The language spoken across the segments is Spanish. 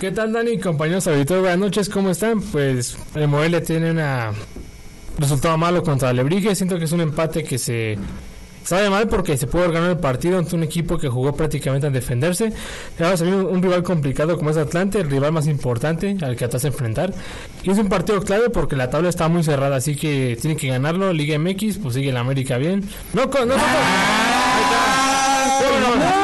¿Qué tal, Dani? Compañeros auditores, buenas noches, ¿cómo están? Pues el Morelia tiene un resultado malo contra Alebrije. Siento que es un empate que se sabe mal porque se puede ganar el partido ante un equipo que jugó prácticamente a defenderse. Vamos a un, un rival complicado como es Atlante, el rival más importante al que atrás enfrentar. Y es un partido clave porque la tabla está muy cerrada, así que tiene que ganarlo. Liga MX, pues sigue la América bien. No, no, no. no,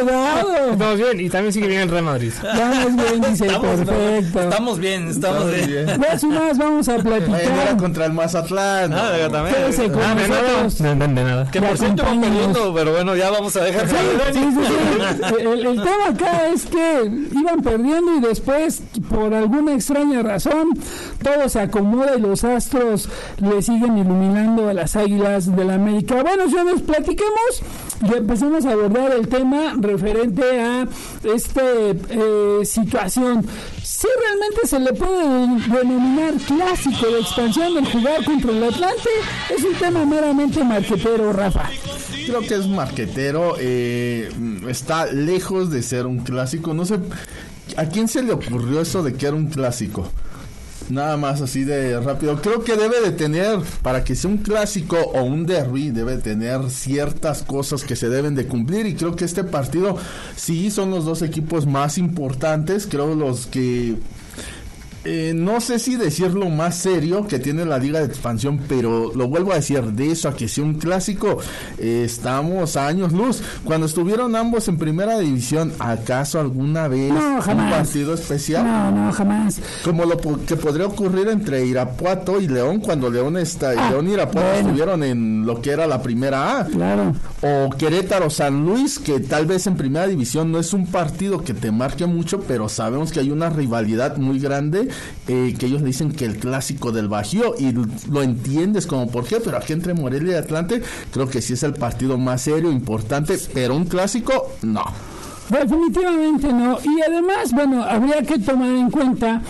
Estamos bien, y también sigue bien el Real Madrid. Estamos bien, dice, estamos, perfecto. Estamos bien, estamos, bien. bien. Más y más vamos a platicar. Era contra el Mazatlán. Ah, también. Quédese con ah, nosotros. No, no, de nada. Que por cierto van perdiendo, pero bueno, ya vamos a dejar. Sí, sí, sí, el, el tema acá es que iban perdiendo y después, por alguna extraña razón, todo se acomoda y los astros le siguen iluminando a las águilas de la América. Bueno, ya nos platiquemos y empecemos a abordar el tema referente a esta eh, situación. Si realmente se le puede denominar clásico de expansión del jugar contra el Atlante, es un tema meramente marquetero, Rafa. Creo que es marquetero, eh, está lejos de ser un clásico. No sé, ¿a quién se le ocurrió eso de que era un clásico? Nada más así de rápido. Creo que debe de tener, para que sea un clásico o un derby, debe tener ciertas cosas que se deben de cumplir. Y creo que este partido sí son los dos equipos más importantes. Creo los que eh, no sé si decirlo más serio que tiene la liga de expansión, pero lo vuelvo a decir, de eso a que sea un clásico, eh, estamos a años luz. Cuando estuvieron ambos en primera división, ¿acaso alguna vez no, un partido especial? No, no, jamás. Como lo que podría ocurrir entre Irapuato y León, cuando León está, ah, León y Irapuato estuvieron en lo que era la primera A. Claro. O Querétaro San Luis, que tal vez en primera división no es un partido que te marque mucho, pero sabemos que hay una rivalidad muy grande eh, que ellos dicen que el clásico del Bajío y lo entiendes como por qué, pero aquí entre Morelia y Atlante creo que sí es el partido más serio, importante, pero un clásico no. Definitivamente no. Y además, bueno, habría que tomar en cuenta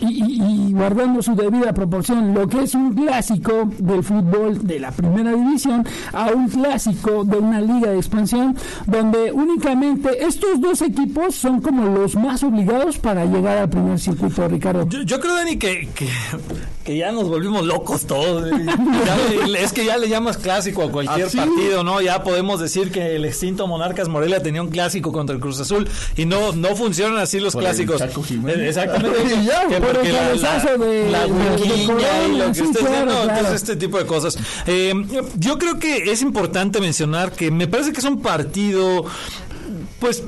y, guardando su debida proporción lo que es un clásico del fútbol de la primera división a un clásico de una liga de expansión donde únicamente estos dos equipos son como los más obligados para llegar al primer circuito, Ricardo. Yo, creo, Dani, que, que, ya nos volvimos locos todos. es que ya le llamas clásico a cualquier ¿Ah, partido, ¿no? Ya podemos decir que el extinto Monarcas Morelia tenía un clásico contra el Cruz Azul y no, no funcionan así los clásicos. Exactamente. porque la, la, y lo que usted este tipo de cosas. Eh, yo creo que es importante mencionar que me parece que es un partido pues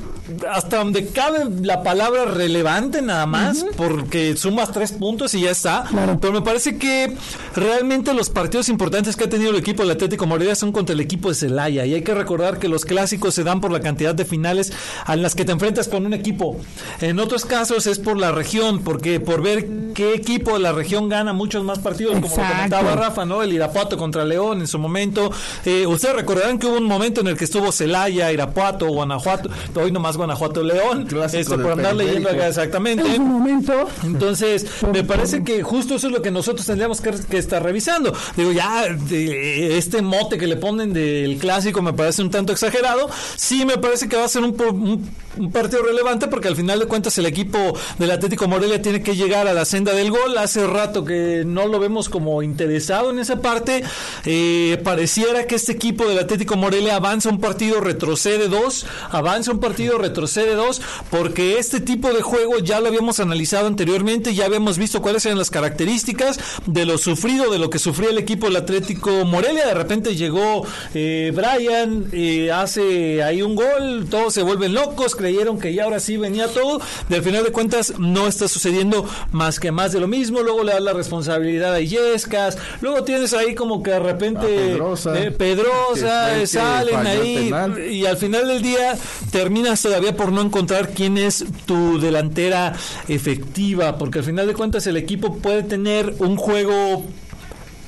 hasta donde cabe la palabra relevante nada más, porque sumas tres puntos y ya está. Pero me parece que realmente los partidos importantes que ha tenido el equipo del Atlético Morelia son contra el equipo de Celaya. Y hay que recordar que los clásicos se dan por la cantidad de finales a las que te enfrentas con un equipo. En otros casos es por la región, porque por ver qué equipo de la región gana muchos más partidos, como lo comentaba Rafa, ¿no? El Irapuato contra León en su momento. Eh, ustedes recordarán que hubo un momento en el que estuvo Celaya, Irapuato, Guanajuato, hoy nomás Guanajuato León, este, por andar leyendo acá exactamente. En un momento. Entonces, me parece que justo eso es lo que nosotros tendríamos que, estar revisando. Digo, ya, este mote que le ponen del clásico me parece un tanto exagerado. Sí, me parece que va a ser un, un partido relevante porque al final de cuentas el equipo del Atlético Morelia tiene que llegar a la senda del gol. Hace rato que no lo vemos como interesado en esa parte. Eh, pareciera que este equipo del Atlético Morelia avanza un partido, retrocede dos, avanza un partido, retrocede dos, porque este tipo de juego ya lo habíamos analizado anteriormente, ya habíamos visto cuáles eran las características de lo sufrido, de lo que sufría el equipo del Atlético Morelia. De repente llegó eh, Brian, eh, hace ahí un gol, todos se vuelven locos, creyeron que ya ahora sí venía todo. De al final de cuentas no está sucediendo más que más de lo mismo. Luego le das la responsabilidad a Yescas. Luego tienes ahí como que de repente Pedrosa, eh, Pedrosa salen ahí y al final del día terminas todavía por no encontrar quién es tu delantera efectiva, porque al final de cuentas el equipo puede tener un juego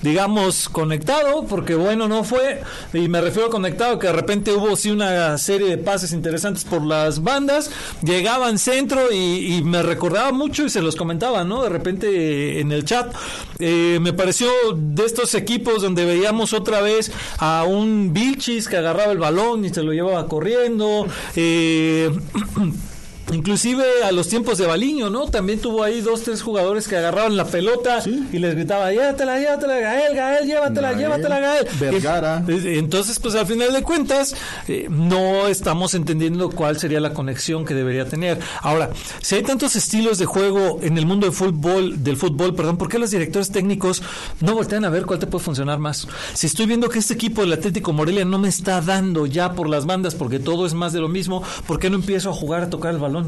digamos, conectado, porque bueno, no fue, y me refiero a conectado, que de repente hubo sí una serie de pases interesantes por las bandas, llegaban centro y, me recordaba mucho y se los comentaba, ¿no? De repente en el chat, eh, me pareció de estos equipos donde veíamos otra vez a un Vilchis que agarraba el balón y se lo llevaba corriendo, eh, Inclusive a los tiempos de Baliño, ¿no? También tuvo ahí dos, tres jugadores que agarraban la pelota y les gritaba, llévatela, llévatela, Gael, Gael, llévatela, Gael, llévatela, Gael. Vergara. Entonces, pues al final de cuentas, eh, no estamos entendiendo cuál sería la conexión que debería tener. Ahora, si hay tantos estilos de juego en el mundo del fútbol, del fútbol, perdón, ¿por qué los directores técnicos no voltean a ver cuál te puede funcionar más? Si estoy viendo que este equipo del Atlético Morelia no me está dando ya por las bandas porque todo es más de lo mismo, ¿por qué no empiezo a jugar a tocar el balón?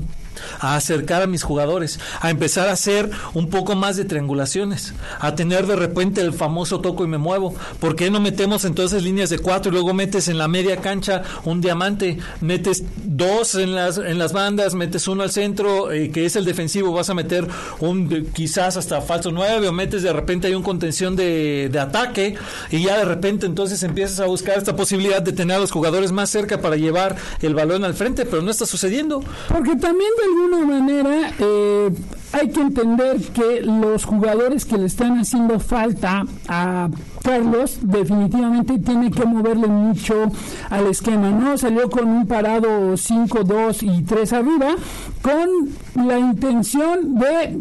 A acercar a mis jugadores, a empezar a hacer un poco más de triangulaciones, a tener de repente el famoso toco y me muevo. ¿Por qué no metemos entonces líneas de cuatro y luego metes en la media cancha un diamante, metes dos en las en las bandas, metes uno al centro eh, que es el defensivo, vas a meter un quizás hasta falso nueve o metes de repente hay un contención de, de ataque y ya de repente entonces empiezas a buscar esta posibilidad de tener a los jugadores más cerca para llevar el balón al frente, pero no está sucediendo. Porque también de alguna manera eh, hay que entender que los jugadores que le están haciendo falta a Carlos definitivamente tiene que moverle mucho al esquema, ¿no? Salió con un parado 5, 2 y 3 arriba con la intención de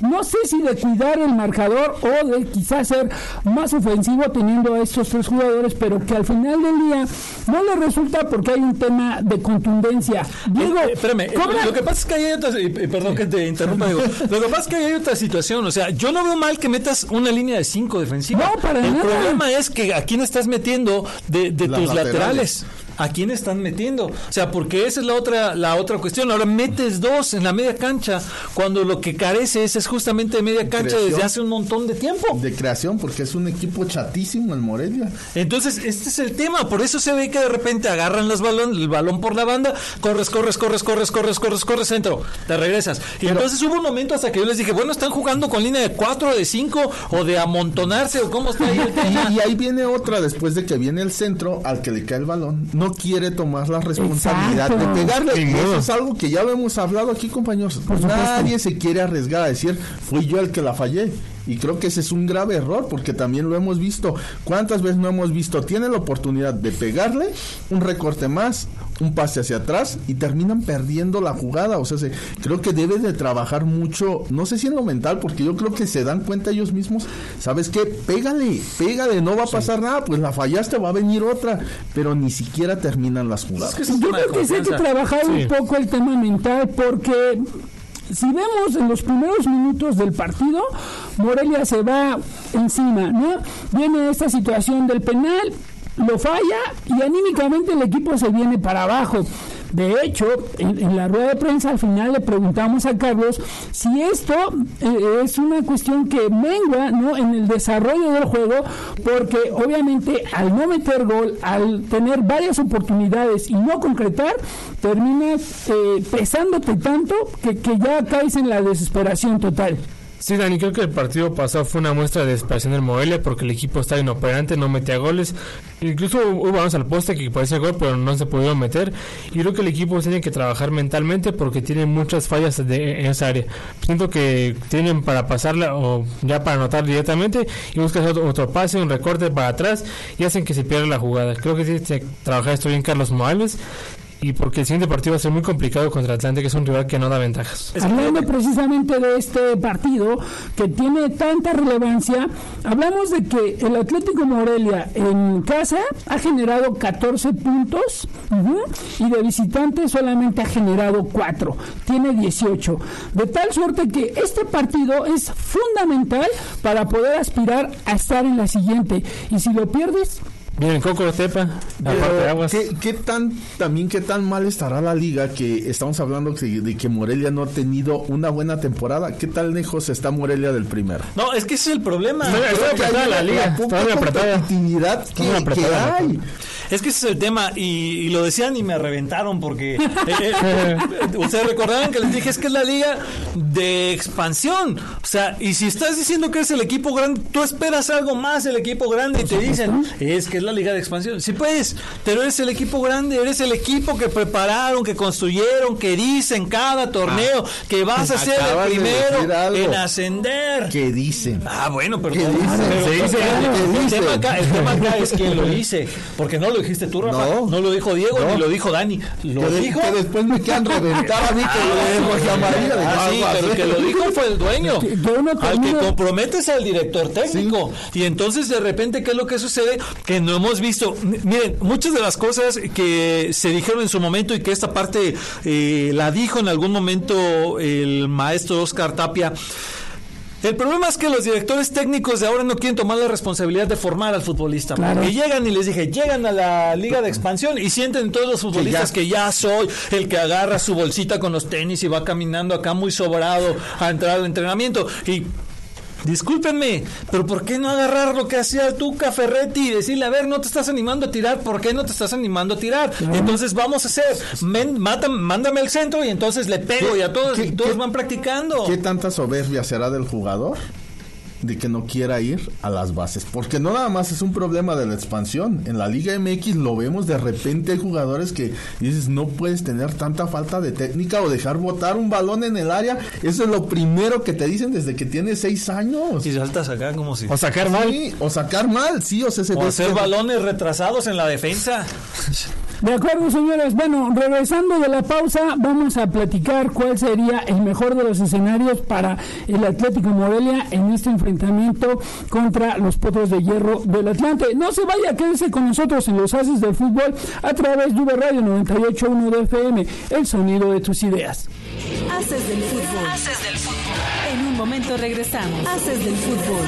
no sé si de cuidar el marcador o de quizás ser más ofensivo teniendo a estos tres jugadores, pero que al final del día no le resulta porque hay un tema de contundencia. Diego, Eh, espérame, eh, cobra- lo que pasa es que hay otra, perdón que te interrumpa, lo que pasa es que hay otra situación, o sea, yo no veo mal que metas una línea de cinco defensiva. No, para El nada. problema es que a quién estás metiendo de, de tus laterales. laterales. ¿A quién están metiendo? O sea, porque esa es la otra la otra cuestión. Ahora metes dos en la media cancha cuando lo que careces es justamente de media cancha Creación. desde hace un montón de tiempo. De creación, porque es un equipo chatísimo el Morelia. Entonces, este es el tema, por eso se ve que de repente agarran los balón, el balón por la banda, corres, corres, corres, corres, corres, corres, corres, centro, te regresas. Y entonces hubo un momento hasta que yo les dije, bueno, están jugando con línea de 4, de 5 o de amontonarse o cómo está ahí el tema. Y, y ahí viene otra, después de que viene el centro, al que le cae el balón, no quiere tomar la responsabilidad Exacto. de pegarle. Eso es algo que ya lo hemos hablado aquí, compañeros. Nadie se quiere arriesgar a decir, fui yo el que la fallé. Y creo que ese es un grave error, porque también lo hemos visto. ¿Cuántas veces no hemos visto? Tiene la oportunidad de pegarle un recorte más, un pase hacia atrás y terminan perdiendo la jugada. O sea, se- creo que debe de trabajar mucho, no sé si en lo mental, porque yo creo que se dan cuenta ellos mismos. ¿Sabes qué? Pégale, pégale, no va a pasar nada. Pues la fallaste, va a venir otra. Pero ni siquiera terminan las jugadas. Es que es un Yo creo que sí hay que trabajar Sí. un poco el tema mental porque si vemos en los primeros minutos del partido, Morelia se va encima, ¿no? Viene esta situación del penal, lo falla y anímicamente el equipo se viene para abajo. De hecho, en, la rueda de prensa al final le preguntamos a Carlos si esto eh, es una cuestión que mengua ¿no? en el desarrollo del juego, porque obviamente al no meter gol, al tener varias oportunidades y no concretar, terminas eh, pesándote tanto que, que ya caes en la desesperación total. Sí, Dani, creo que el partido pasado fue una muestra de desesperación del Morelia porque el equipo estaba inoperante, no metía goles. Incluso hubo vamos al poste que parecía gol, pero no se pudieron meter. Y creo que el equipo tiene que trabajar mentalmente porque tiene muchas fallas de, en esa área. Siento que tienen para pasarla o ya para anotar directamente y buscan otro, otro pase, un recorte para atrás y hacen que se pierda la jugada. Creo que tiene que trabajar esto bien Carlos Morales. Y porque el siguiente partido va a ser muy complicado contra Atlante, que es un rival que no da ventajas. Hablando precisamente de este partido que tiene tanta relevancia, hablamos de que el Atlético Morelia en casa ha generado 14 puntos y de visitante solamente ha generado 4, tiene 18. De tal suerte que este partido es fundamental para poder aspirar a estar en la siguiente. Y si lo pierdes, Vienen Coco, Tepa, aparte de Pero, Aguas. ¿qué, qué tan, también qué tan mal estará la liga que estamos hablando que- de que Morelia no ha tenido una buena temporada? ¿Qué tan lejos está Morelia del primero? No, es que ese es el problema. Está- está apretada la liga, poca apretada. competitividad que, que la hay. Es que ese es el tema y, y lo decían y me reventaron porque eh, eh, ustedes recordarán que les dije es que es la liga de expansión. O sea, y si estás diciendo que es el equipo grande, tú esperas algo más del equipo grande y te dicen es que es la liga de expansión. Sí puedes, pero eres el equipo grande, eres el equipo que prepararon, que construyeron, que dicen cada torneo que vas a ser el primero en ascender. ¿Qué dicen? Ah, bueno, pero ¿Qué dicen? pero- Se dice, pero- ¿qué el, dicen? tema acá, el tema acá es quién lo dice, porque no lo lo dijiste tú, Rafa. No, No. lo dijo Diego, No. ni lo dijo Dani. Lo Que, dijo. que después me quedan reventar a mí que de Ah, sí, pero el que lo dijo fue el dueño. Al que comprometes al director técnico. Y entonces, de repente, ¿qué es lo que sucede? Que no hemos visto. Miren, muchas de las cosas que se dijeron en su momento y que esta parte eh, la dijo en algún momento el maestro Oscar Tapia. El problema es que los directores técnicos de ahora no quieren tomar la responsabilidad de formar al futbolista. Claro. Porque llegan y les dije, llegan a la liga de expansión y sienten todos los futbolistas que ya soy el que agarra su bolsita con los tenis y va caminando acá muy sobrado a entrar al entrenamiento. Y discúlpenme, pero ¿por qué no agarrar lo que hacía Tuca Ferretti y decirle, a ver, no te estás animando a tirar, ¿por qué no te estás animando a tirar? Entonces vamos a hacer, men- mata- mándame al centro y entonces le pego y a todos, ¿Qué- y todos van practicando. ¿Qué tanta soberbia será del jugador? De que no quiera ir a las bases. Porque no nada más es un problema de la expansión. En la Liga MX lo vemos de repente hay jugadores que dices no puedes tener tanta falta de técnica o dejar botar un balón en el área. Eso es lo primero que te dicen desde que tienes seis años. Y saltas acá como si... O sacar mal. Sí, o sacar mal, sí, o sea, se O hacer que- balones retrasados en la defensa. De acuerdo, señores. Bueno, regresando de la pausa, vamos a platicar cuál sería el mejor de los escenarios para el Atlético Morelia en este enfrentamiento contra los Potros de Hierro del Atlante. No se vaya, quédese con nosotros en los Haces del Fútbol a través de V Radio 98.1 de FM, el sonido de tus ideas. Haces del fútbol. Haces del fútbol. En un momento regresamos. Haces del fútbol.